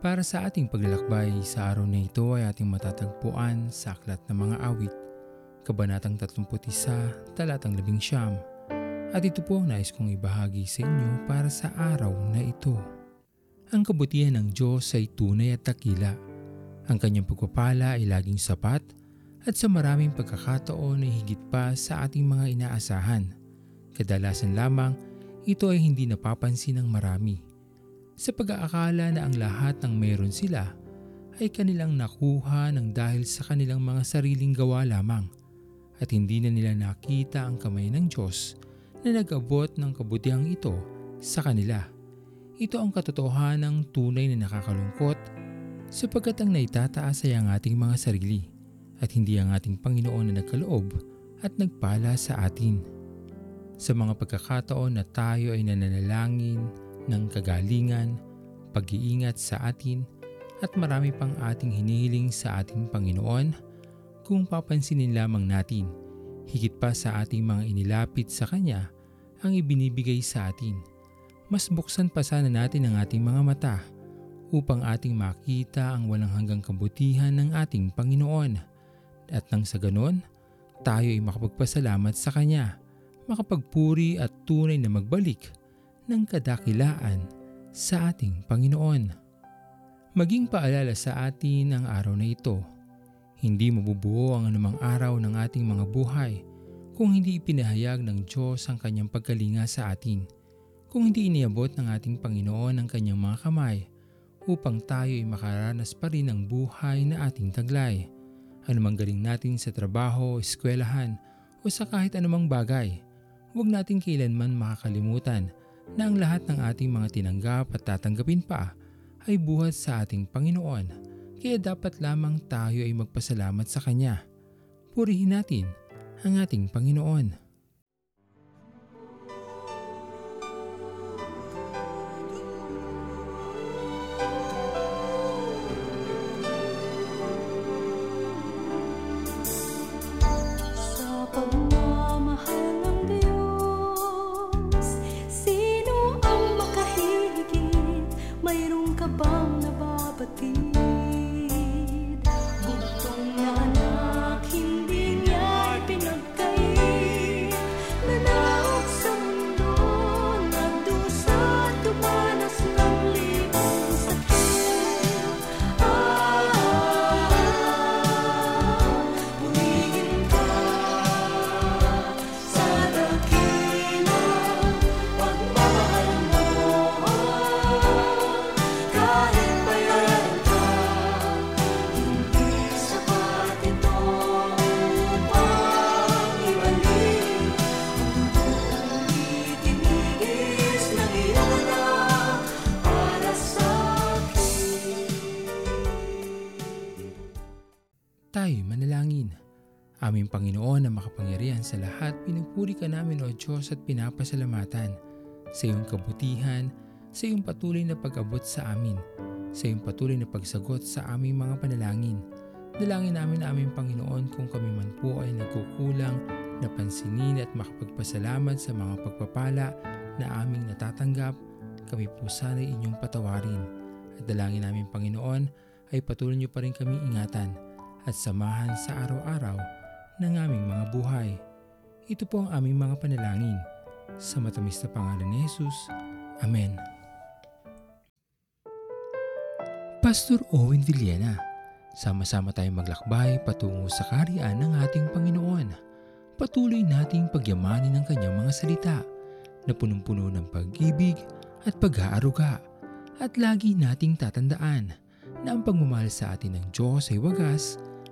Para sa ating paglalakbay sa araw na ito ay ating matatagpuan sa Aklat ng Mga Awit, Kabanatang 31, Talatang 11. At ito po ang nais kong ibahagi sa inyo para sa araw na ito. Ang kabutihan ng Diyos ay tunay at takila. Ang kanyang pagpapala ay laging sapat at sa maraming pagkakataon ay higit pa sa ating mga inaasahan. Kadalasan lamang, ito ay hindi napapansin ng marami sa pag-aakala na ang lahat ng meron sila ay kanilang nakuha ng dahil sa kanilang mga sariling gawa lamang at hindi na nila nakita ang kamay ng Diyos na nag-abot ng kabutihang ito sa kanila. Ito ang katotohanan ng tunay na nakakalungkot sapagkat ang naitataas ay ang ating mga sarili at hindi ang ating Panginoon na nagkaloob at nagpala sa atin. Sa mga pagkakataon na tayo ay nananalangin, ng kagalingan, pag-iingat sa atin at marami pang ating hinihiling sa ating Panginoon kung papansinin lamang natin higit pa sa ating mga inilapit sa Kanya ang ibinibigay sa atin. Mas buksan pa sana natin ang ating mga mata upang ating makita ang walang hanggang kabutihan ng ating Panginoon. At nang sa ganon, tayo ay makapagpasalamat sa Kanya, makapagpuri at tunay na magbalik ng kadakilaan sa ating Panginoon. Maging paalala sa atin ang araw na ito. Hindi mabubuo ang anumang araw ng ating mga buhay kung hindi ipinahayag ng Diyos ang kanyang pagkalinga sa atin, kung hindi iniabot ng ating Panginoon ang kanyang mga kamay upang tayo ay makaranas pa rin ng buhay na ating taglay. Anumang galing natin sa trabaho, eskwelahan o sa kahit anumang bagay, huwag natin kailanman makakalimutan na ang lahat ng ating mga tinanggap at tatanggapin pa ay buhat sa ating Panginoon kaya dapat lamang tayo ay magpasalamat sa Kanya. Purihin natin ang ating Panginoon. Tayo manalangin. Aming Panginoon na makapangyarihan sa lahat, pinupuri ka namin o Diyos at pinapasalamatan sa iyong kabutihan, sa iyong patuloy na pag-abot sa amin, sa iyong patuloy na pagsagot sa aming mga panalangin. Dalangin namin aming Panginoon kung kami man po ay nagkukulang, napansinin at makapagpasalamat sa mga pagpapala na aming natatanggap, kami po sana inyong patawarin. At dalangin namin Panginoon ay patuloy niyo pa rin kami ingatan at samahan sa araw-araw ng aming mga buhay. Ito po ang aming mga panalangin. Sa matamis na pangalan ni Jesus. Amen. Pastor Owen Villena, sama-sama tayong maglakbay patungo sa kariyan ng ating Panginoon. Patuloy nating pagyamanin ang kanyang mga salita na punong-puno ng pag-ibig at pag-aaruga. At lagi nating tatandaan na ang pagmamahal sa atin ng Diyos ay wagas